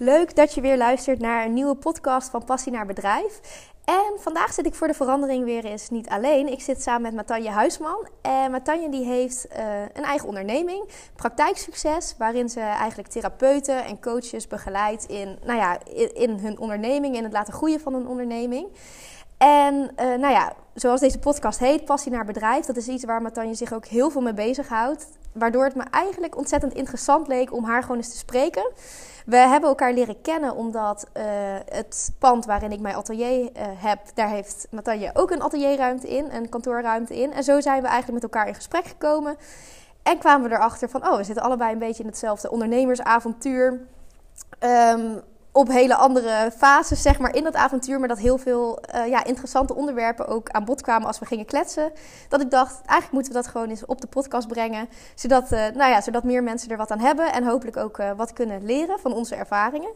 Leuk dat je weer luistert naar een nieuwe podcast van Passie naar Bedrijf. En vandaag zit ik voor de verandering weer eens niet alleen. Ik zit samen met Matanje Huisman. En Matanje die heeft uh, een eigen onderneming, praktijksucces, waarin ze eigenlijk therapeuten en coaches begeleidt in, nou ja, in, hun onderneming, in het laten groeien van hun onderneming. En uh, nou ja, zoals deze podcast heet, Passie naar Bedrijf, dat is iets waar Matanje zich ook heel veel mee bezighoudt. Waardoor het me eigenlijk ontzettend interessant leek om haar gewoon eens te spreken. We hebben elkaar leren kennen omdat uh, het pand waarin ik mijn atelier uh, heb, daar heeft Matanje ook een atelierruimte in, een kantoorruimte in. En zo zijn we eigenlijk met elkaar in gesprek gekomen. En kwamen we erachter van, oh, we zitten allebei een beetje in hetzelfde ondernemersavontuur. Um, op hele andere fases zeg maar, in dat avontuur. Maar dat heel veel uh, ja, interessante onderwerpen ook aan bod kwamen als we gingen kletsen. Dat ik dacht, eigenlijk moeten we dat gewoon eens op de podcast brengen. Zodat, uh, nou ja, zodat meer mensen er wat aan hebben. En hopelijk ook uh, wat kunnen leren van onze ervaringen.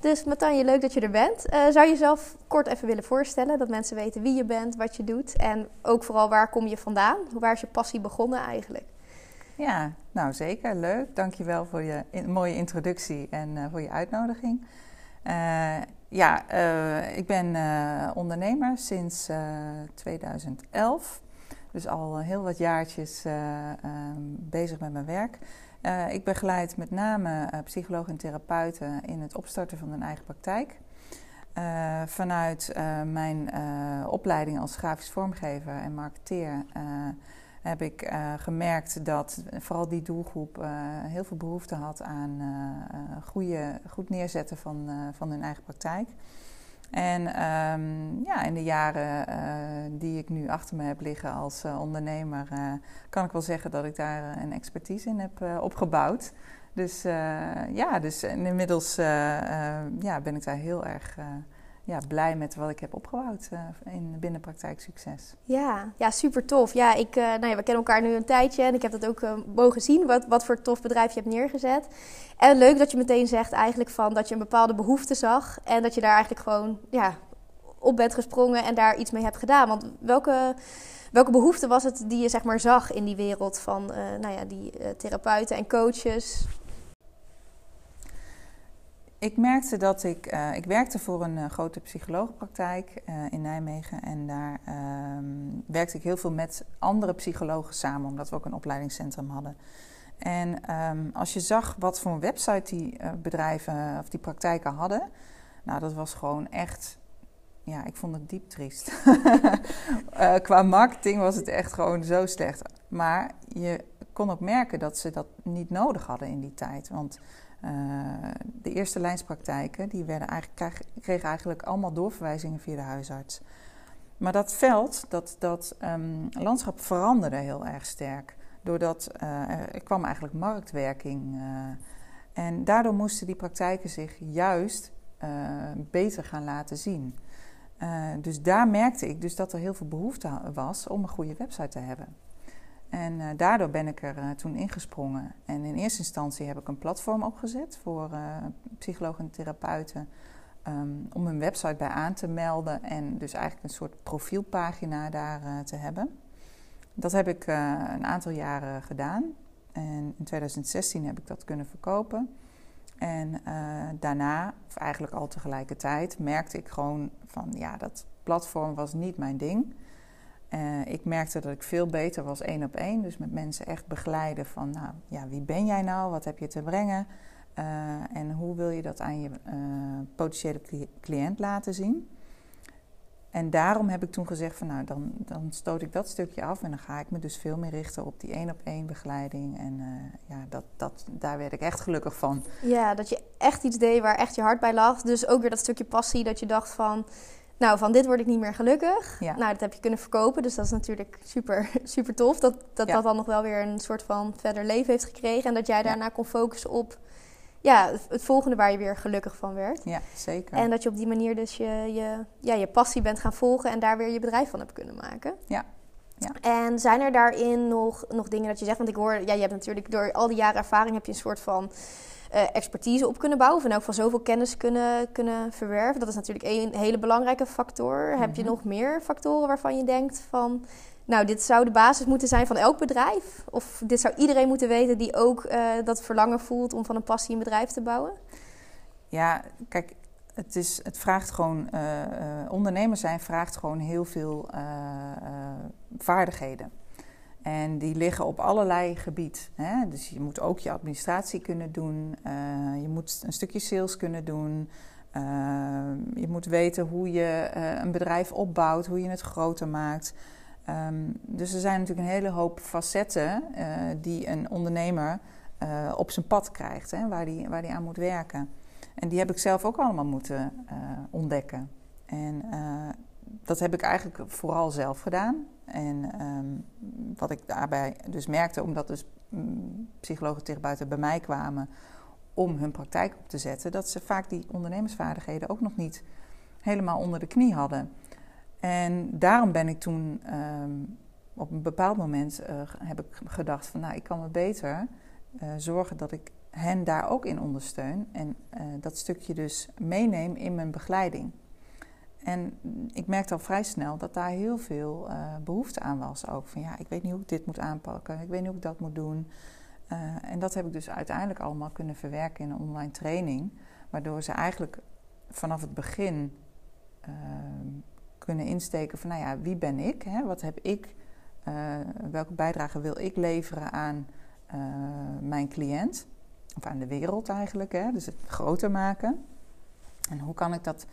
Dus Matanje, leuk dat je er bent. zou je jezelf kort even willen voorstellen? Dat mensen weten wie je bent, wat je doet. En ook vooral waar kom je vandaan? Waar is je passie begonnen eigenlijk? Ja, nou zeker. Leuk. Dankjewel voor je mooie introductie en voor je uitnodiging. Uh, ja, uh, ik ben uh, ondernemer sinds 2011. Dus al heel wat jaartjes um, bezig met mijn werk. ik begeleid met name psychologen en therapeuten in het opstarten van hun eigen praktijk. vanuit mijn opleiding als grafisch vormgever en marketeer heb ik uh, gemerkt dat vooral die doelgroep uh, heel veel behoefte had aan uh, goede, goed neerzetten van, van hun eigen praktijk. En um, ja, in de jaren die ik nu achter me heb liggen als ondernemer, kan ik wel zeggen dat ik daar een expertise in heb opgebouwd. Dus ja, dus inmiddels ja, ben ik daar heel erg ja, blij met wat ik heb opgebouwd uh, in binnenpraktijk succes. Ja, ja, super tof. Ja, ik, uh, nou ja, we kennen elkaar nu een tijdje en ik heb dat ook uh, mogen zien, wat, wat voor tof bedrijf je hebt neergezet. En leuk dat je meteen zegt eigenlijk van dat je een bepaalde behoefte zag en dat je daar eigenlijk gewoon ja, op bent gesprongen en daar iets mee hebt gedaan. Want welke, welke behoefte was het die je zeg maar zag in die wereld van nou ja, die therapeuten en coaches? Ik merkte dat ik. Uh, ik werkte voor een uh, grote psychologenpraktijk uh, in Nijmegen. En daar ehm, werkte ik heel veel met andere psychologen samen, omdat we ook een opleidingscentrum hadden. En um, als je zag wat voor een website die bedrijven of die praktijken hadden, nou, dat was gewoon echt. Ja, ik vond het diep triest. qua marketing was het echt gewoon zo slecht. Maar je kon ook merken dat ze dat niet nodig hadden in die tijd. Want uh, de eerste lijnspraktijken die werden eigenlijk, kregen eigenlijk allemaal doorverwijzingen via de huisarts. Maar dat veld, dat, dat um, landschap veranderde heel erg sterk. Doordat uh, er kwam eigenlijk marktwerking. Uh, en daardoor moesten die praktijken zich juist beter gaan laten zien. dus daar merkte ik dus dat er heel veel behoefte was om een goede website te hebben. En uh, daardoor ben ik er uh, toen ingesprongen. En in eerste instantie heb ik een platform opgezet voor uh, psychologen en therapeuten. Um, om een website bij aan te melden en dus eigenlijk een soort profielpagina daar te hebben. Dat heb ik een aantal jaren gedaan. En in 2016 heb ik dat kunnen verkopen. En daarna, of eigenlijk al tegelijkertijd, merkte ik gewoon van ja, dat platform was niet mijn ding. Uh, ik merkte dat ik veel beter was één op één. Dus met mensen echt begeleiden van, nou ja, wie ben jij nou? Wat heb je te brengen? Uh, en hoe wil je dat aan je uh, potentiële cliënt laten zien? En daarom heb ik toen gezegd van, nou, dan, dan stoot ik dat stukje af en dan ga ik me dus veel meer richten op die één op één begeleiding. En ja, dat, dat, daar werd ik echt gelukkig van. Ja, dat je echt iets deed waar echt je hart bij lag. Dus ook weer dat stukje passie dat je dacht van nou, van dit word ik niet meer gelukkig. Ja. Nou, dat heb je kunnen verkopen. Dus dat is natuurlijk super, super tof. Dat dat, dat dan nog wel weer een soort van verder leven heeft gekregen. En dat jij daarna kon focussen op ja, het volgende waar je weer gelukkig van werd. Ja, zeker. En dat je op die manier dus je, je, ja, je passie bent gaan volgen en daar weer je bedrijf van hebt kunnen maken. Ja. Ja. En zijn er daarin nog, nog dingen dat je zegt? Want ik hoor, ja, je hebt natuurlijk door al die jaren ervaring heb je een soort van uh, expertise op kunnen bouwen. Of in elk geval zoveel kennis kunnen, kunnen verwerven. Dat is natuurlijk een hele belangrijke factor. Heb je mhm. nog meer factoren waarvan je denkt van... Nou, dit zou de basis moeten zijn van elk bedrijf? Of dit zou iedereen moeten weten die ook uh, dat verlangen voelt om van een passie een bedrijf te bouwen? Ja, kijk, het, is, het vraagt gewoon, uh, ondernemers zijn vraagt gewoon heel veel uh, vaardigheden. En die liggen op allerlei gebieden. Dus je moet ook je administratie kunnen doen, je moet een stukje sales kunnen doen. je moet weten hoe je een bedrijf opbouwt, hoe je het groter maakt. Um, dus er zijn natuurlijk een hele hoop facetten die een ondernemer op zijn pad krijgt, hè, waar hij waar die aan moet werken. En die heb ik zelf ook allemaal moeten ontdekken. En dat heb ik eigenlijk vooral zelf gedaan. En um, wat ik daarbij dus merkte, omdat dus um, psychologen therapeuten bij mij kwamen om hun praktijk op te zetten, dat ze vaak die ondernemersvaardigheden ook nog niet helemaal onder de knie hadden. En daarom ben ik toen um, op een bepaald moment uh, heb ik gedacht van nou, ik kan me beter zorgen dat ik hen daar ook in ondersteun en uh, dat stukje dus meeneem in mijn begeleiding. En ik merkte al vrij snel dat daar heel veel uh, behoefte aan was. Ook van ja, ik weet niet hoe ik dit moet aanpakken, ik weet niet hoe ik dat moet doen. Uh, en dat heb ik dus uiteindelijk allemaal kunnen verwerken in een online training. Waardoor ze eigenlijk vanaf het begin kunnen insteken van nou ja, wie ben ik? Hè? Wat heb ik? welke bijdrage wil ik leveren aan mijn cliënt? of aan de wereld eigenlijk. Hè? Dus het groter maken. En hoe kan ik dat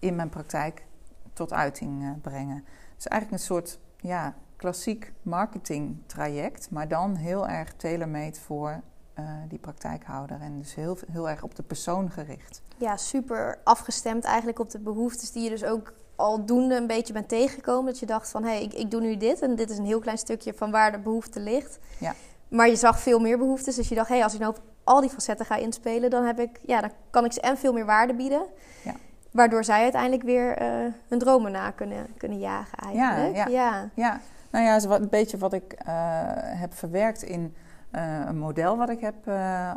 in mijn praktijk tot uiting uh, brengen? Het is eigenlijk een soort ja, klassiek marketing traject, maar dan heel erg tailor-made voor uh, die praktijkhouder. En dus heel, heel erg op de persoon gericht. Ja, super afgestemd eigenlijk op de behoeftes die je dus ook al doende een beetje bent tegengekomen. Dat je dacht van, hé, hey, ik, ik doe nu dit en dit is een heel klein stukje van waar de behoefte ligt. Ja. Maar je zag veel meer behoeftes, dus je dacht, hé, hey, als ik nou op al die facetten ga inspelen, dan, heb ik, ja, dan kan ik ze en veel meer waarde bieden. Ja. Waardoor zij uiteindelijk weer uh, hun dromen na kunnen, kunnen jagen eigenlijk. Ja, ja. ja. nou ja, is een beetje wat ik uh, heb verwerkt in uh, een model wat ik heb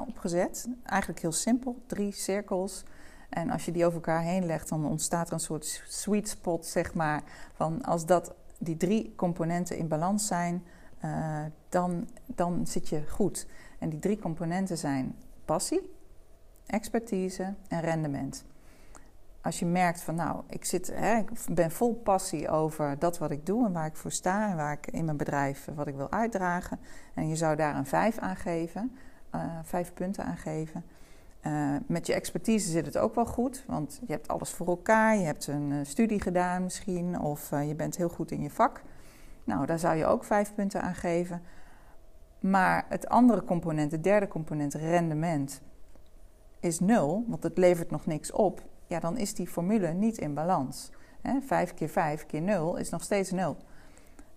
opgezet. Eigenlijk heel simpel, drie cirkels. En als je die over elkaar heen legt, dan ontstaat er een soort sweet spot, zeg maar. Van als dat, die drie componenten in balans zijn, dan, dan zit je goed. En die drie componenten zijn passie, expertise en rendement. Als je merkt van nou, ik, zit, hè, ik ben vol passie over dat wat ik doe en waar ik voor sta en waar ik in mijn bedrijf wat ik wil uitdragen. En je zou daar een vijf aan geven, uh, vijf punten aan geven. Uh, met je expertise zit het ook wel goed, want je hebt alles voor elkaar. Je hebt een uh, studie gedaan misschien, of je bent heel goed in je vak. Nou, daar zou je ook vijf punten aan geven. Maar het andere component, het derde component, rendement, is nul, want het levert nog niks op. Ja, dan is die formule niet in balans. He, 5 keer 5 keer 0 is nog steeds 0.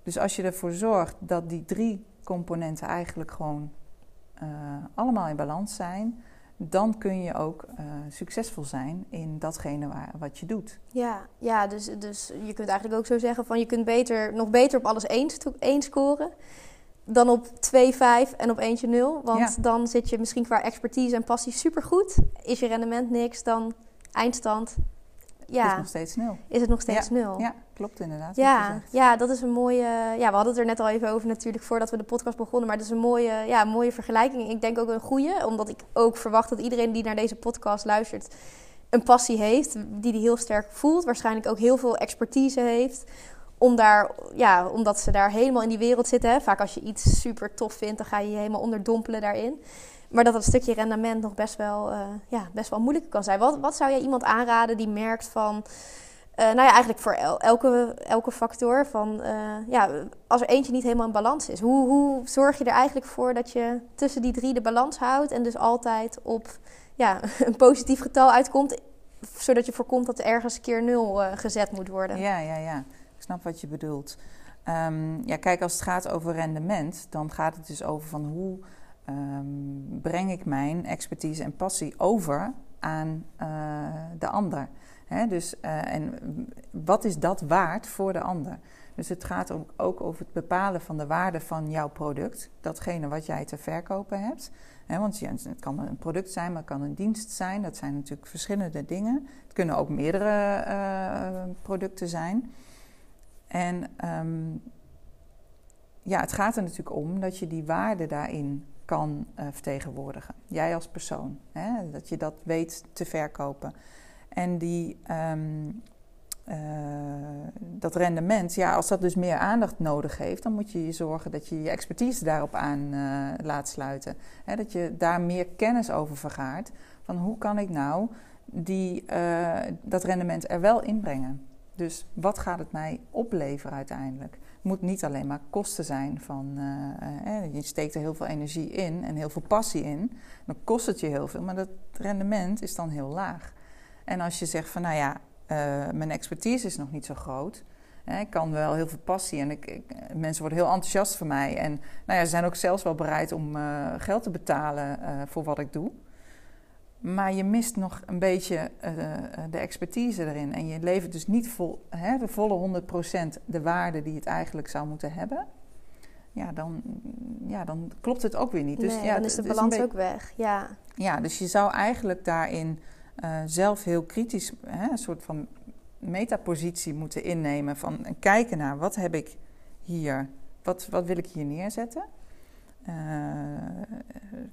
Dus als je ervoor zorgt dat die drie componenten eigenlijk gewoon uh, allemaal in balans zijn, dan kun je ook uh, succesvol zijn in datgene waar, wat je doet. Ja, ja dus, dus je kunt eigenlijk ook zo zeggen van je kunt beter, nog beter op alles één, één scoren dan op 2-5 en op eentje 0. Want dan zit je misschien qua expertise en passie supergoed. Is je rendement niks, dan eindstand. Ja, is het nog steeds nul. Is het nog steeds nul. Ja, klopt inderdaad. Ja, ja, dat is een mooie. Ja, we hadden het er net al even over natuurlijk voordat we de podcast begonnen. Maar dat is een mooie, ja, mooie vergelijking. Ik denk ook een goede, omdat ik ook verwacht dat iedereen die naar deze podcast luistert een passie heeft, die die heel sterk voelt. Waarschijnlijk ook heel veel expertise heeft om daar, ja, omdat ze daar helemaal in die wereld zitten. Hè. Vaak als je iets super tof vindt, dan ga je je helemaal onderdompelen daarin. Maar dat dat stukje rendement nog best wel, uh, ja, best wel moeilijk kan zijn. Wat, wat zou jij iemand aanraden die merkt van... Uh, nou ja, eigenlijk voor elke, elke factor van... Uh, ja, als er eentje niet helemaal in balans is. Hoe, hoe zorg je er eigenlijk voor dat je tussen die drie de balans houdt... en dus altijd op ja, een positief getal uitkomt... zodat je voorkomt dat er ergens keer nul gezet moet worden? Ja, ja, ja snap wat je bedoelt. Um, ja, kijk, als het gaat over rendement, dan gaat het dus over van hoe um, breng ik mijn expertise en passie over aan uh, de ander. Dus, uh, en wat is dat waard voor de ander? Dus het gaat ook, over het bepalen van de waarde van jouw product, datgene wat jij te verkopen hebt. He, want het kan een product zijn, maar het kan een dienst zijn. Dat zijn natuurlijk verschillende dingen. Het kunnen ook meerdere uh, producten zijn. En um, ja, het gaat er natuurlijk om dat je die waarde daarin kan uh, vertegenwoordigen. Jij als persoon. Hè? Dat je dat weet te verkopen. En die, ehm, uh, dat rendement, ja, als dat dus meer aandacht nodig heeft, dan moet je je zorgen dat je je expertise daarop aan uh, laat sluiten. Hè, dat je daar meer kennis over vergaart. Van hoe kan ik nou die, dat rendement er wel inbrengen? Dus wat gaat het mij opleveren uiteindelijk? Moet niet alleen maar kosten zijn van je steekt er heel veel energie in en heel veel passie in. Dan kost het je heel veel, maar dat rendement is dan heel laag. En als je zegt van nou ja, uh, mijn expertise is nog niet zo groot. ik kan wel heel veel passie en ik, mensen worden heel enthousiast van mij. En nou ja, ze zijn ook zelfs wel bereid om geld te betalen voor wat ik doe. Maar je mist nog een beetje de expertise erin. En je levert dus niet vol, hè, de volle 100% de waarde die het eigenlijk zou moeten hebben. Ja, dan, ja, dan klopt het ook weer niet. Dus, ja, dan is de balans ook weg. Ja. ja, dus je zou eigenlijk daarin uh, zelf heel kritisch hè, een soort van metapositie moeten innemen. Van kijken naar wat heb ik hier, wat, wat wil ik hier neerzetten. Uh,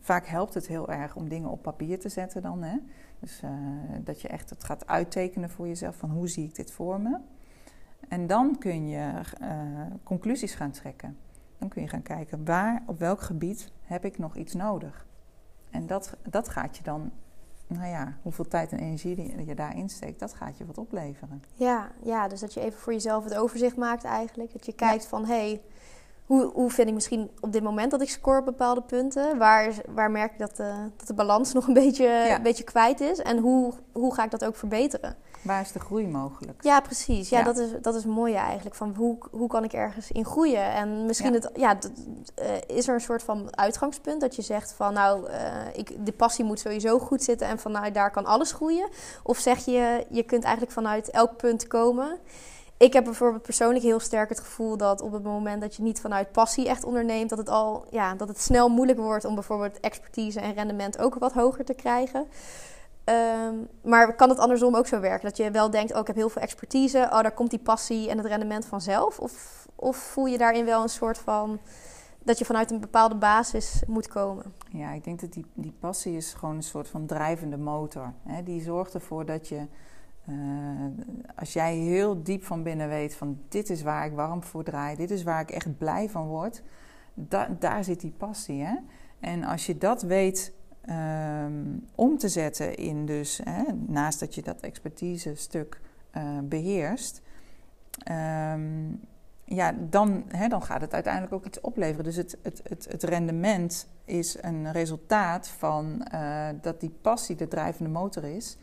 vaak helpt het heel erg om dingen op papier te zetten dan. Hè? Dus uh, dat je echt het gaat uittekenen voor jezelf van hoe zie ik dit voor me. En dan kun je conclusies gaan trekken. Dan kun je gaan kijken waar, op welk gebied heb ik nog iets nodig. En dat, dat gaat je dan nou ja, hoeveel tijd en energie je daarin steekt, dat gaat je wat opleveren. Ja, ja, dus dat je even voor jezelf het overzicht maakt eigenlijk. Dat je kijkt van, hé, hey, hoe, hoe vind ik misschien op dit moment dat ik score op bepaalde punten? Waar, waar merk ik dat de, dat de balans nog een beetje, een beetje kwijt is? En hoe, hoe ga ik dat ook verbeteren? Waar is de groei mogelijk? Ja, precies. Ja, Dat, is, dat is mooi eigenlijk. Van hoe, hoe kan ik ergens in groeien? En misschien Het, ja, uh, is er een soort van uitgangspunt dat je zegt van nou, uh, ik, de passie moet sowieso goed zitten en vanuit daar kan alles groeien. Of zeg je, je kunt eigenlijk vanuit elk punt komen. Ik heb bijvoorbeeld persoonlijk heel sterk het gevoel dat op het moment dat je niet vanuit passie echt onderneemt, dat het al ja, dat het snel moeilijk wordt om bijvoorbeeld expertise en rendement ook wat hoger te krijgen. Um, maar kan het andersom ook zo werken? Dat je wel denkt, oh, ik heb heel veel expertise, oh, daar komt die passie en het rendement vanzelf? Of, of voel je daarin wel een soort van dat je vanuit een bepaalde basis moet komen? Ja, ik denk dat die, die passie is gewoon een soort van drijvende motor. Hè? Die zorgt ervoor dat je, uh, als jij heel diep van binnen weet van dit is waar ik warm voor draai, dit is waar ik echt blij van word, da daar zit die passie. Hè? En als je dat weet um, om te zetten in dus, hè, naast dat je dat expertise stuk uh, beheerst, um, ja, dan, hè, dan gaat het uiteindelijk ook iets opleveren. Dus het, het, het, rendement is een resultaat van uh, dat die passie de drijvende motor is.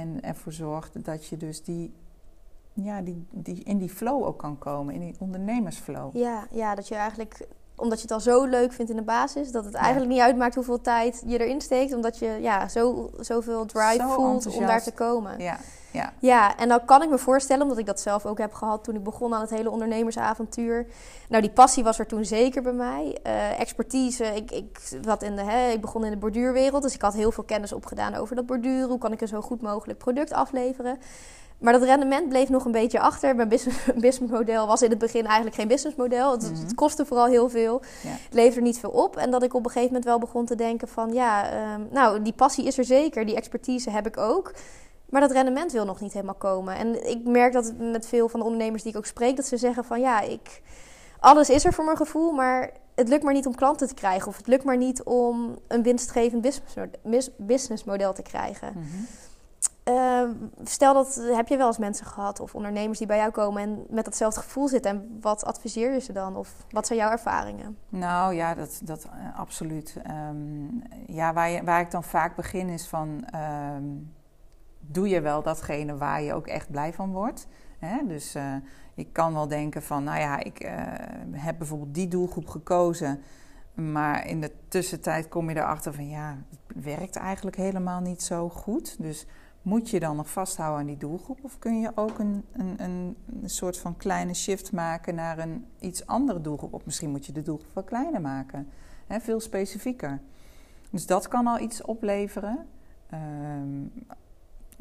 En ervoor zorgt dat je dus die, ja, die, die in die flow ook kan komen, in die ondernemersflow. Ja, ja dat je eigenlijk omdat je het al zo leuk vindt in de basis, dat het eigenlijk niet uitmaakt hoeveel tijd je erin steekt, omdat je ja, zo, zoveel drive voelt om daar te komen. Ja. Ja. ja, en dan kan ik me voorstellen, omdat ik dat zelf ook heb gehad toen ik begon aan het hele ondernemersavontuur. Nou, die passie was er toen zeker bij mij. Uh, expertise, ik, ik, wat in de, hè, ik begon in de borduurwereld, dus ik had heel veel kennis opgedaan over dat borduren. Hoe kan ik een zo goed mogelijk product afleveren? Maar dat rendement bleef nog een beetje achter. Mijn businessmodel was in het begin eigenlijk geen businessmodel. Het, het mhm. kostte vooral heel veel. Ja. Het leverde niet veel op. En dat ik op een gegeven moment wel begon te denken van... ja, ehm, nou, die passie is er zeker. Die expertise heb ik ook. Maar dat rendement wil nog niet helemaal komen. En ik merk dat met veel van de ondernemers die ik ook spreek... dat ze zeggen van ja, ik, alles is er voor mijn gevoel... maar het lukt maar niet om klanten te krijgen. Of het lukt maar niet om een winstgevend businessmodel te krijgen. Mm Ehm, stel dat heb je wel eens mensen gehad of ondernemers die bij jou komen en met datzelfde gevoel zitten. En wat adviseer je ze dan? Of wat zijn jouw ervaringen? Nou ja, dat, dat uh, absoluut. Um, ja, waar, je, waar ik dan vaak begin is van um, doe je wel datgene waar je ook echt blij van wordt. Hè? Dus uh, ik kan wel denken van, nou ja, ik uh, heb bijvoorbeeld die doelgroep gekozen. Maar in de tussentijd kom je erachter van ja, het werkt eigenlijk helemaal niet zo goed. Dus moet je dan nog vasthouden aan die doelgroep? Of kun je ook een, een, een, soort van kleine shift maken naar een iets andere doelgroep? Of misschien moet je de doelgroep wat kleiner maken, hè, veel specifieker. Dus dat kan al iets opleveren. Um,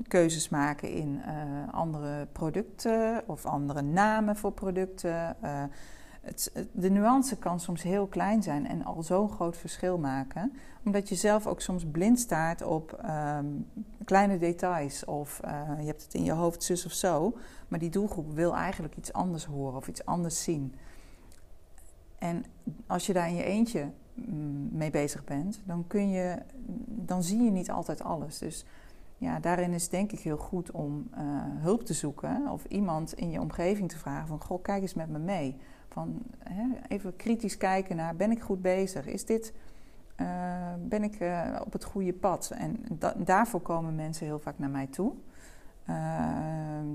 keuzes maken in uh, andere producten of andere namen voor producten. Uh, het, de nuance kan soms heel klein zijn en al zo'n groot verschil maken. Omdat je zelf ook soms blind staart op ehm, kleine details. Of uh, je hebt het in je hoofd zus of zo. Maar die doelgroep wil eigenlijk iets anders horen of iets anders zien. En als je daar in je eentje mm, mee bezig bent, dan, kun je, dan zie je niet altijd alles. Dus ja, daarin is denk ik heel goed om uh, hulp te zoeken. Of iemand in je omgeving te vragen van... Goh, kijk eens met me mee. Van, hè, even kritisch kijken naar, ben ik goed bezig? Is dit, uh, ben ik uh, op het goede pad? En da daarvoor komen mensen heel vaak naar mij toe.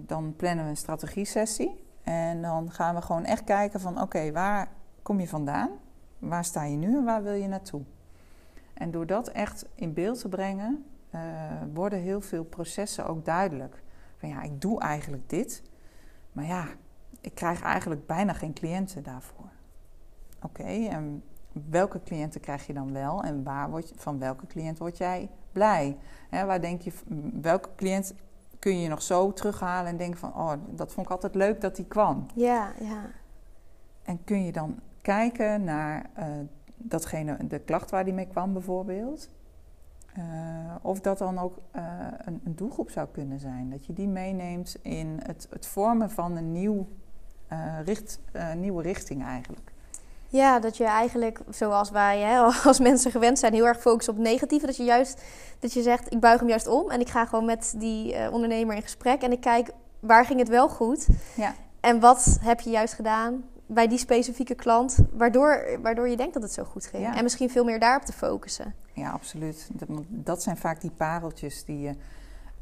dan plannen we een strategie-sessie. En dan gaan we gewoon echt kijken van, oké, waar kom je vandaan? Waar sta je nu en waar wil je naartoe? En door dat echt in beeld te brengen, uh, worden heel veel processen ook duidelijk. Van ja, ik doe eigenlijk dit, maar ja, ik krijg eigenlijk bijna geen cliënten daarvoor. Oké, en welke cliënten krijg je dan wel en waar word je, van welke cliënt word jij blij? waar denk je, welke cliënt kun je nog zo terughalen en denken van, oh, dat vond ik altijd leuk dat die kwam. Ja, ja. En kun je dan kijken naar uh, datgene, de klacht waar die mee kwam bijvoorbeeld. Uh, of dat dan ook uh, een, een, doelgroep zou kunnen zijn. Dat je die meeneemt in het, het vormen van een nieuw, richt, nieuwe richting eigenlijk. Ja, dat je eigenlijk, zoals wij hè, als mensen gewend zijn, heel erg focussen op negatieve. Dat je juist dat je zegt, ik buig hem juist om en ik ga gewoon met die ondernemer in gesprek en ik kijk waar ging het wel goed. Ja. En wat heb je juist gedaan bij die specifieke klant, waardoor, waardoor je denkt dat het zo goed ging. En misschien veel meer daarop te focussen. Ja, absoluut. Dat, dat zijn vaak die pareltjes die, je,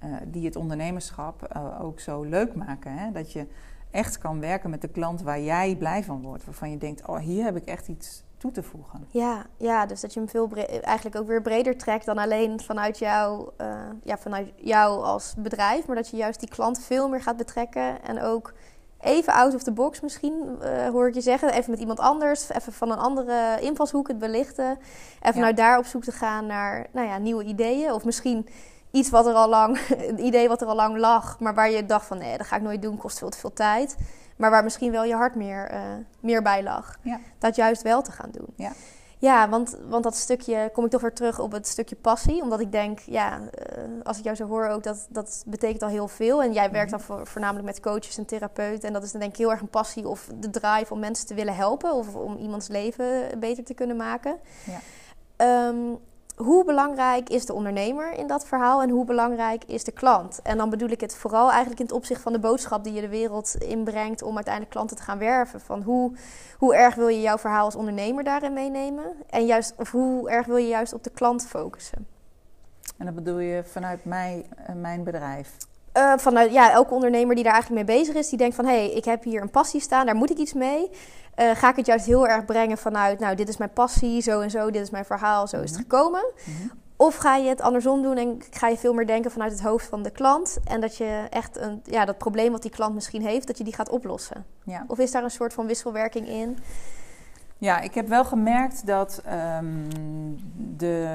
uh, die het ondernemerschap uh, ook zo leuk maken. Hè? Dat je echt kan werken met de klant waar jij blij van wordt. Waarvan je denkt, oh, hier heb ik echt iets toe te voegen. Ja, ja dus dat je hem veel eigenlijk ook weer breder trekt dan alleen vanuit jou, uh, ja, vanuit jou als bedrijf. Maar dat je juist die klant veel meer gaat betrekken en ook even out of the box misschien, uh, hoor ik je zeggen. Even met iemand anders, even van een andere invalshoek het belichten. En vanuit daar op zoek te gaan naar nou ja, nieuwe ideeën. Of misschien iets wat er al lang, een idee wat er al lang lag, maar waar je dacht van nee, dat ga ik nooit doen, kost veel te veel tijd. Maar waar misschien wel je hart meer, uh, meer bij lag. Ja. Dat juist wel te gaan doen. Ja. Ja, want, want dat stukje, kom ik toch weer terug op het stukje passie. Omdat ik denk, ja, uh, als ik jou zo hoor ook, dat, dat betekent al heel veel. En jij werkt dan mhm. voor, voornamelijk met coaches en therapeuten. En dat is dan denk ik heel erg een passie of de drive om mensen te willen helpen. Of om iemands leven beter te kunnen maken. Ja. Um, hoe belangrijk is de ondernemer in dat verhaal en hoe belangrijk is de klant? En dan bedoel ik het vooral eigenlijk in het opzicht van de boodschap die je de wereld inbrengt om uiteindelijk klanten te gaan werven. Van hoe, hoe erg wil je jouw verhaal als ondernemer daarin meenemen? En juist, of hoe erg wil je juist op de klant focussen? En dat bedoel je vanuit mij, mijn bedrijf? Uh, vanuit ja, elke ondernemer die daar eigenlijk mee bezig is, die denkt van hé, hey, ik heb hier een passie staan, daar moet ik iets mee. Uh, ga ik het juist heel erg brengen vanuit, nou, dit is mijn passie, zo en zo, dit is mijn verhaal, zo is het mhm. gekomen. Mhm. Of ga je het andersom doen en ga je veel meer denken vanuit het hoofd van de klant. En dat je echt een, ja, dat probleem wat die klant misschien heeft, dat je die gaat oplossen. Ja. Of is daar een soort van wisselwerking in? Ja, ik heb wel gemerkt dat um, de,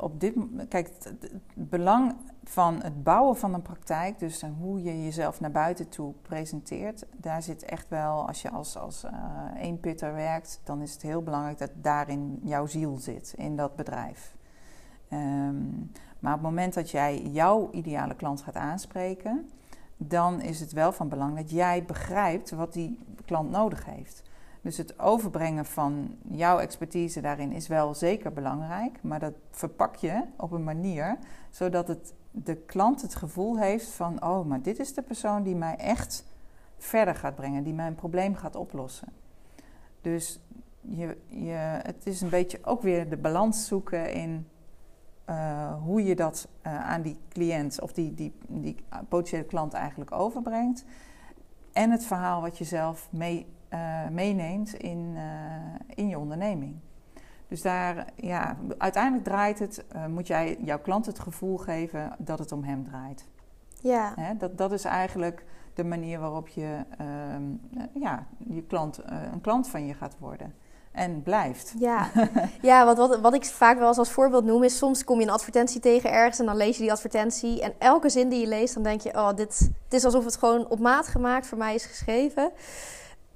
op dit Kijk, het belang van het bouwen van een praktijk, dus hoe je jezelf naar buiten toe presenteert, daar zit echt wel, als je als, als uh, eenpitter werkt, dan is het heel belangrijk dat daarin jouw ziel zit, in dat bedrijf. Um, maar op het moment dat jij jouw ideale klant gaat aanspreken, dan is het wel van belang dat jij begrijpt wat die klant nodig heeft. Dus het overbrengen van jouw expertise daarin is wel zeker belangrijk, maar dat verpak je op een manier zodat het, de klant het gevoel heeft van: oh, maar dit is de persoon die mij echt verder gaat brengen, die mijn probleem gaat oplossen. Dus je, je, het is een beetje ook weer de balans zoeken in uh, hoe je dat uh, aan die cliënt of die, die, die potentiële klant eigenlijk overbrengt. En het verhaal wat je zelf mee uh, meeneemt in, in je onderneming. Dus daar, ja, uiteindelijk draait het, uh, moet jij jouw klant het gevoel geven dat het om hem draait. Ja. Hè, dat, dat is eigenlijk de manier waarop je ehm, ja, je klant, een klant van je gaat worden. En blijft. Ja, ja wat, wat, wat ik vaak wel eens als voorbeeld noem is... soms kom je een advertentie tegen ergens en dan lees je die advertentie... en elke zin die je leest, dan denk je... oh, dit, dit is alsof het gewoon op maat gemaakt voor mij is geschreven...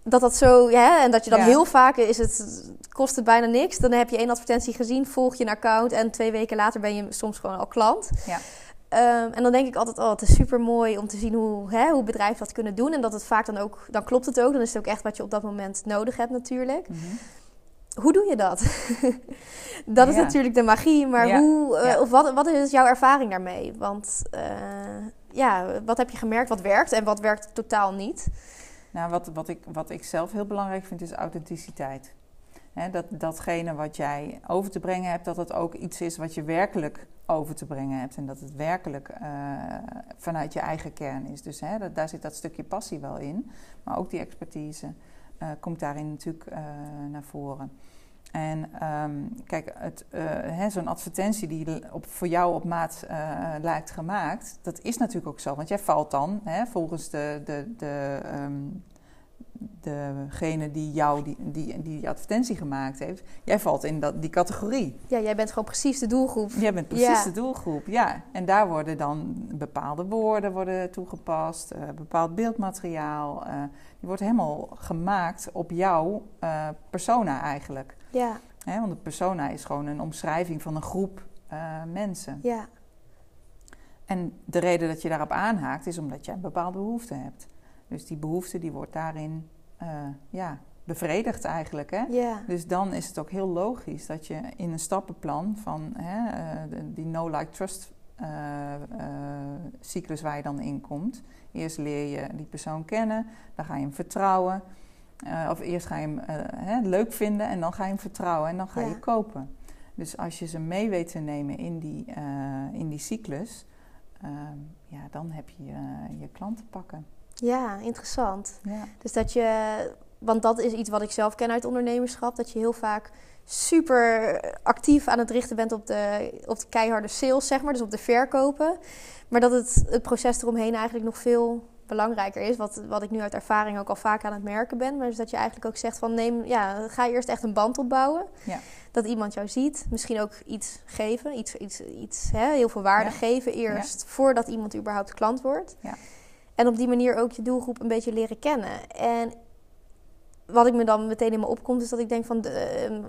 dat dat zo, ja, en dat je dan Ja. heel vaak is het, kost het bijna niks. Dan heb je één advertentie gezien, volg je een account en twee weken later ben je soms gewoon al klant. Ja. Ehm, en dan denk ik altijd, oh, het is super mooi om te zien hoe, hè, hoe bedrijven dat kunnen doen. En dat het vaak dan ook, dan klopt het ook. Dan is het ook echt wat je op dat moment nodig hebt natuurlijk. Mhm. Hoe doe je dat? dat is natuurlijk de magie, maar Ja. hoe, eh, of wat, wat is jouw ervaring daarmee? Want eh, ja, wat heb je gemerkt wat werkt en wat werkt totaal niet? Nou, wat, wat, ik, wat ik zelf heel belangrijk vind is authenticiteit. Dat datgene wat jij over te brengen hebt, dat het ook iets is wat je werkelijk over te brengen hebt. En dat het werkelijk eh, vanuit je eigen kern is. Dus daar zit dat stukje passie wel in. Maar ook die expertise eh, komt daarin natuurlijk eh, naar voren. En ehm, kijk, eh, zo'n advertentie die op, voor jou op maat eh, lijkt gemaakt, dat is natuurlijk ook zo. Want jij valt dan, hè, volgens de, de, de, ehm, degene die jou die, die, die advertentie gemaakt heeft, jij valt in dat, die categorie. Ja, jij bent gewoon precies de doelgroep. Jij bent precies Ja. de doelgroep, ja. En daar worden dan bepaalde woorden worden toegepast, eh, bepaald beeldmateriaal. eh, die wordt helemaal gemaakt op jouw eh, persona eigenlijk. Ja, Hè, want een persona is gewoon een omschrijving van een groep mensen. ja, En de reden dat je daarop aanhaakt is omdat jij een bepaalde behoefte hebt. Dus die behoefte die wordt daarin eh, ja, bevredigd eigenlijk. Hè? Dus dan is het ook heel logisch dat je in een stappenplan van hè, eh, die no-like-trust eh, eh, cyclus waar je dan in komt. Eerst leer je die persoon kennen, dan ga je hem vertrouwen. Of eerst ga je hem hè, leuk vinden en dan ga je hem vertrouwen en dan ga je kopen. Dus als je ze mee weet te nemen in die, in die cyclus, ehm, ja, dan heb je je, je klant te pakken. Ja, interessant. Ja. Dus dat je, want dat is iets wat ik zelf ken uit ondernemerschap, dat je heel vaak super actief aan het richten bent op de, op de keiharde sales, zeg maar, dus op de verkopen. Maar dat het, het proces eromheen eigenlijk nog veel belangrijker is, wat, wat ik nu uit ervaring ook al vaak aan het merken ben. Maar dus dat je eigenlijk ook zegt van neem, ja, ga eerst echt een band opbouwen. Ja. Dat iemand jou ziet, misschien ook iets geven, iets, iets, iets hè, heel veel waarde Ja. geven eerst, voordat iemand überhaupt klant wordt. Ja. En op die manier ook je doelgroep een beetje leren kennen. En wat ik me dan meteen in me opkomt, is dat ik denk van... Ehm,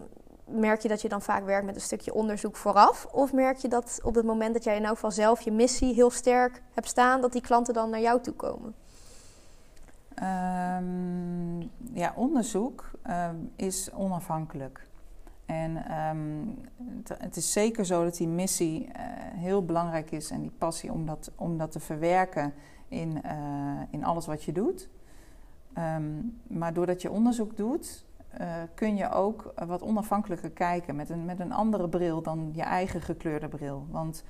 merk je dat je dan vaak werkt met een stukje onderzoek vooraf? Of merk je dat op het moment dat jij in elk geval zelf je missie heel sterk hebt staan... dat die klanten dan naar jou toe komen? Ehm, ja, onderzoek ehm, is onafhankelijk. En het, het is zeker zo dat die missie eh, heel belangrijk is en die passie om dat, om dat te verwerken in, eh, in alles wat je doet. Ehm, maar doordat je onderzoek doet, eh, kun je ook wat onafhankelijker kijken met een, met een andere bril dan je eigen gekleurde bril. Want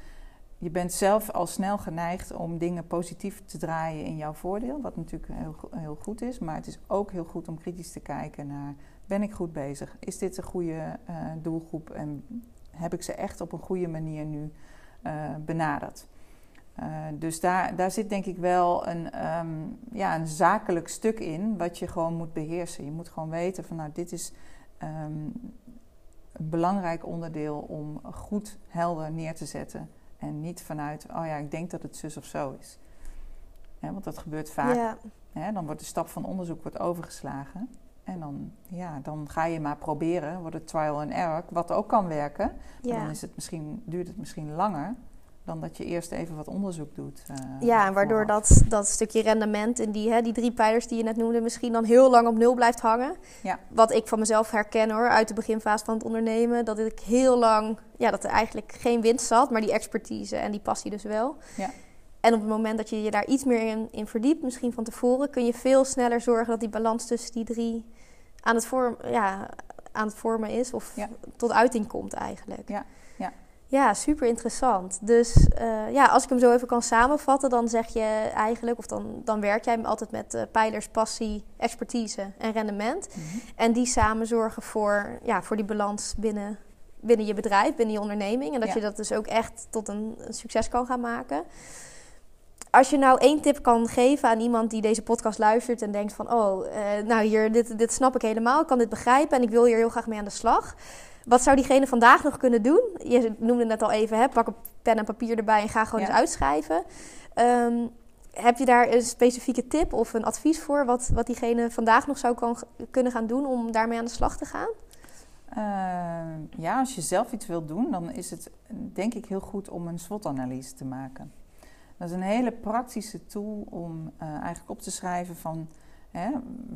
je bent zelf al snel geneigd om dingen positief te draaien in jouw voordeel, wat natuurlijk heel, heel goed is. Maar het is ook heel goed om kritisch te kijken naar: ben ik goed bezig? Is dit een goede eh, doelgroep en heb ik ze echt op een goede manier nu benaderd? Eh, dus daar, daar zit denk ik wel een, ehm, ja, een zakelijk stuk in wat je gewoon moet beheersen. Je moet gewoon weten van nou, dit is ehm, een belangrijk onderdeel om goed helder neer te zetten. En niet vanuit, oh ja, ik denk dat het zus of zo is. Want dat gebeurt vaak. Ja, dan wordt de stap van onderzoek wordt overgeslagen. En dan, ja, dan ga je maar proberen, wordt het trial and error, wat ook kan werken. Maar ja. dan is het misschien, duurt het misschien langer dan dat je eerst even wat onderzoek doet. eh, ja en waardoor vooraf. dat, dat stukje rendement in die, hè, die drie pijlers die je net noemde... misschien dan heel lang op nul blijft hangen. Ja. Wat ik van mezelf herken hoor, uit de beginfase van het ondernemen... dat ik heel lang, ja, dat er eigenlijk geen winst zat... maar die expertise en die passie dus wel. Ja. En op het moment dat je je daar iets meer in, in verdiept, misschien van tevoren... kun je veel sneller zorgen dat die balans tussen die drie aan het, vorm, ja, aan het vormen is... of Ja. tot uiting komt eigenlijk. Ja, ja. Ja, super interessant. Dus eh, ja, als ik hem zo even kan samenvatten, dan zeg je eigenlijk, of dan, dan werk jij altijd met eh, pijlers passie, expertise en rendement. Mhm. En die samen zorgen voor, ja, voor die balans binnen, binnen je bedrijf, binnen je onderneming. En dat Ja. je dat dus ook echt tot een, een succes kan gaan maken. Als je nou één tip kan geven aan iemand die deze podcast luistert en denkt van, oh, eh, nou hier, dit, dit snap ik helemaal, ik kan dit begrijpen en ik wil hier heel graag mee aan de slag. Wat zou diegene vandaag nog kunnen doen? Je noemde net al even, hè, pak een pen en papier erbij en ga gewoon Ja. eens uitschrijven. Ehm, heb je daar een specifieke tip of een advies voor wat, wat diegene vandaag nog zou kan, kunnen gaan doen om daarmee aan de slag te gaan? Uh, ja, als je zelf iets wilt doen, dan is het denk ik heel goed om een SWOT-analyse te maken. Dat is een hele praktische tool om uh, eigenlijk op te schrijven van hè,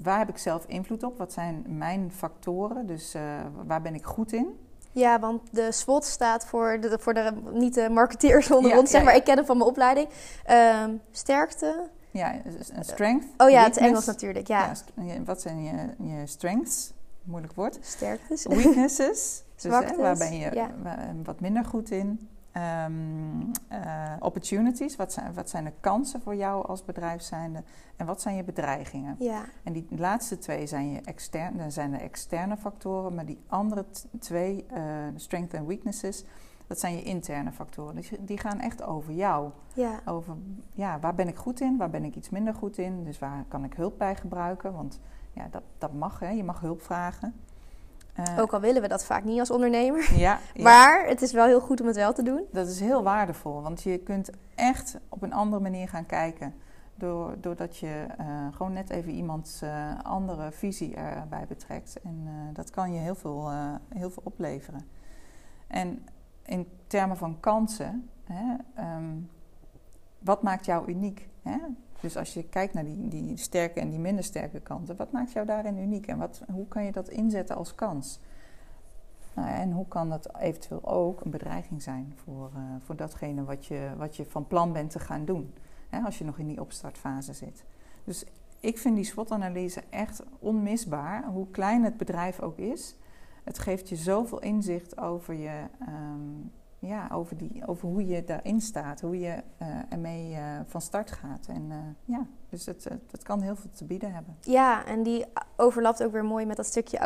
waar heb ik zelf invloed op? Wat zijn mijn factoren? Dus uh, waar ben ik goed in? Ja, want de SWOT staat voor de, voor de niet de marketeers onder ja, ons, zeg maar. Ik ken hem van mijn opleiding. Uh, sterkte. Ja, een strength. Oh ja, het Engels natuurlijk, ja. Wat zijn je, je strengths? Moeilijk woord. Sterktes. Weaknesses. dus hè, waar ben je wat minder goed in? Um, uh, opportunities, wat zijn, wat zijn de kansen voor jou als bedrijf zijnde en wat zijn je bedreigingen? Ja. En die laatste twee zijn, je externe, zijn de externe factoren, maar die andere twee, uh, strengths en weaknesses, dat zijn je interne factoren. Dus die gaan echt over jou. Ja. Over ja, waar ben ik goed in, waar ben ik iets minder goed in, dus waar kan ik hulp bij gebruiken? Want ja, dat, dat mag, hè? je mag hulp vragen. Uh, Ook al willen we dat vaak niet als ondernemer. Ja, ja, Maar het is wel heel goed om het wel te doen. Dat is heel waardevol, want je kunt echt op een andere manier gaan kijken. Door, doordat je uh, gewoon net even iemands uh, andere visie erbij betrekt. En dat kan je heel veel, heel veel opleveren. En in termen van kansen, hè, um, wat maakt jou uniek? Hè? Dus als je kijkt naar die, die sterke en die minder sterke kanten, wat maakt jou daarin uniek en wat, hoe kan je dat inzetten als kans? Nou en hoe kan dat eventueel ook een bedreiging zijn voor, uh, voor datgene wat je, wat je van plan bent te gaan doen, hè, als je nog in die opstartfase zit. Dus ik vind die SWOT-analyse echt onmisbaar, hoe klein het bedrijf ook is. Het geeft je zoveel inzicht over je, um, ja, over, die, over hoe je daarin staat, hoe je uh, ermee uh, van start gaat. En uh, ja, dus het, het kan heel veel te bieden hebben. Ja, en die overlapt ook weer mooi met dat stukje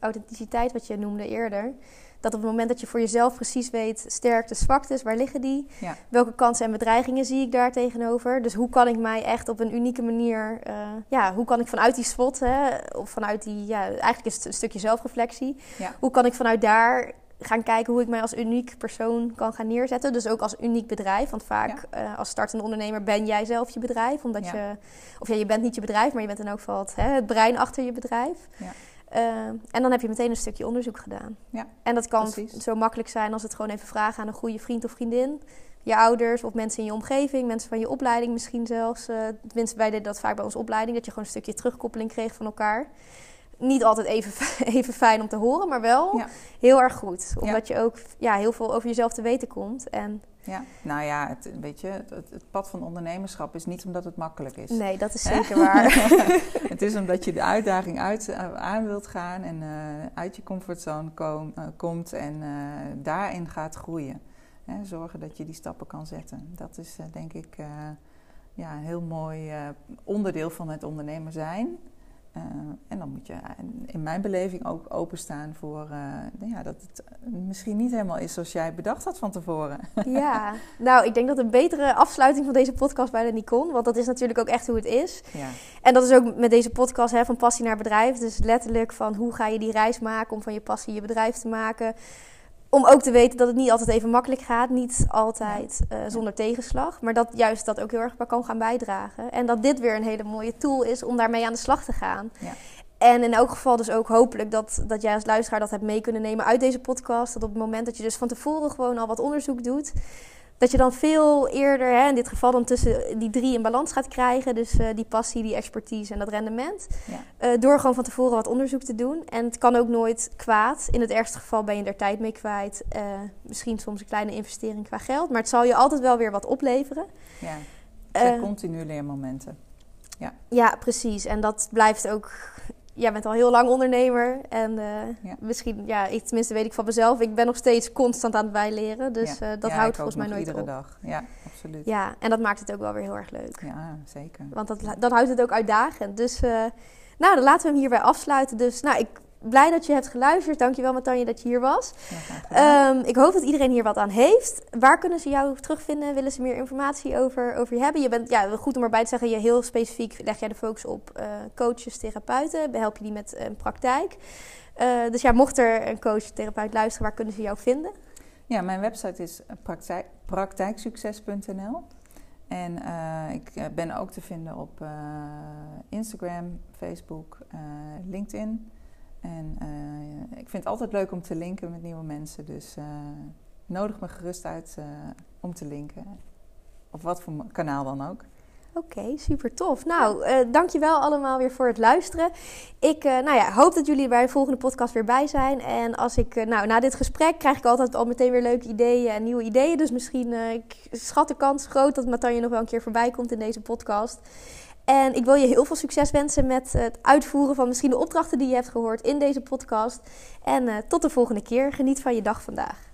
authenticiteit wat je noemde eerder. Dat op het moment dat je voor jezelf precies weet, sterkte, zwaktes, waar liggen die? Ja. Welke kansen en bedreigingen zie ik daar tegenover? Dus hoe kan ik mij echt op een unieke manier, ja, hoe kan ik vanuit die spot, hè, of vanuit die, ja, eigenlijk is het een stukje zelfreflectie. Ja. Hoe kan ik vanuit daar gaan kijken hoe ik mij als uniek persoon kan gaan neerzetten. Dus ook als uniek bedrijf. Want vaak ja. uh, als startende ondernemer ben jij zelf je bedrijf. Omdat ja. je, of ja, je bent niet je bedrijf, maar je bent in elk geval het, hè, het brein achter je bedrijf. Ja. Uh, en dan heb je meteen een stukje onderzoek gedaan. Ja, en dat kan precies. zo makkelijk zijn als het gewoon even vragen aan een goede vriend of vriendin. Je ouders of mensen in je omgeving, mensen van je opleiding misschien zelfs. Uh, tenminste, wij deden dat vaak bij onze opleiding. Dat je gewoon een stukje terugkoppeling kreeg van elkaar niet altijd even, even fijn om te horen, maar wel ja. heel erg goed. Omdat ja. je ook ja, heel veel over jezelf te weten komt. En ja, nou ja, het, weet je, het, het, pad van ondernemerschap is niet omdat het makkelijk is. Nee, dat is zeker waar. het is omdat je de uitdaging uit, uh, aan wilt gaan en uh, uit je comfortzone kom, uh, komt en daarin gaat groeien. Hè, zorgen dat je die stappen kan zetten. Dat is denk ik ja, een heel mooi onderdeel van het ondernemer zijn. Uh, en dan moet je in mijn beleving ook openstaan voor uh, ja, dat het misschien niet helemaal is zoals jij bedacht had van tevoren. Ja, nou ik denk dat een betere afsluiting van deze podcast bijna niet kon. Want dat is natuurlijk ook echt hoe het is. Ja. En dat is ook met deze podcast hè, van passie naar bedrijf. Dus letterlijk van hoe ga je die reis maken om van je passie je bedrijf te maken om ook te weten dat het niet altijd even makkelijk gaat. Niet altijd uh, zonder tegenslag. Maar dat juist dat ook heel erg kan gaan bijdragen. En dat dit weer een hele mooie tool is om daarmee aan de slag te gaan. Ja. En in elk geval dus ook hopelijk dat, dat jij als luisteraar dat hebt mee kunnen nemen uit deze podcast. Dat op het moment dat je dus van tevoren gewoon al wat onderzoek doet... Dat je dan veel eerder, hè, in dit geval dan tussen die drie in balans gaat krijgen. Dus uh, die passie, die expertise en dat rendement. Ja. Uh, door gewoon van tevoren wat onderzoek te doen. En het kan ook nooit kwaad. In het ergste geval ben je er tijd mee kwijt. Uh, misschien soms een kleine investering qua geld. Maar het zal je altijd wel weer wat opleveren. Ja, het zijn continu leermomenten. Ja. ja, precies. En dat blijft ook jij bent al heel lang ondernemer. En uh, ja. misschien, ja, ik, tenminste weet ik van mezelf, ik ben nog steeds constant aan het bijleren. Dus ja. uh, dat ja, houdt volgens mij nooit iedere op. dag. Ja, absoluut. Ja, en dat maakt het ook wel weer heel erg leuk. Ja, zeker. Want dat, dan houdt het ook uitdagend. Dus, uh, nou, dan laten we hem hierbij afsluiten. Dus, nou, ik blij dat je hebt geluisterd. Dankjewel, Matanje, dat je hier was. Ja, um, ik hoop dat iedereen hier wat aan heeft. Waar kunnen ze jou terugvinden? Willen ze meer informatie over, over je hebben? Je bent, ja, goed om erbij te zeggen, je heel specifiek leg jij de focus op uh, coaches, therapeuten. Help je die met een uh, praktijk. Uh, dus ja, mocht er een coach, therapeut luisteren, waar kunnen ze jou vinden? Ja, mijn website is praktijk, praktijksucces.nl. En ik ben ook te vinden op Instagram, Facebook, LinkedIn. En ik vind het altijd leuk om te linken met nieuwe mensen. Dus nodig me gerust uit om te linken. Op wat voor kanaal dan ook. Oké, super tof. Nou, uh, dankjewel allemaal weer voor het luisteren. Ik nou ja, hoop dat jullie bij de volgende podcast weer bij zijn. En als ik, nou, na dit gesprek krijg ik altijd al meteen weer leuke ideeën en nieuwe ideeën. Dus misschien, ik schat de kans groot dat Matanje nog wel een keer voorbij komt in deze podcast. En ik wil je heel veel succes wensen met het uitvoeren van misschien de opdrachten die je hebt gehoord in deze podcast. En tot de volgende keer. Geniet van je dag vandaag.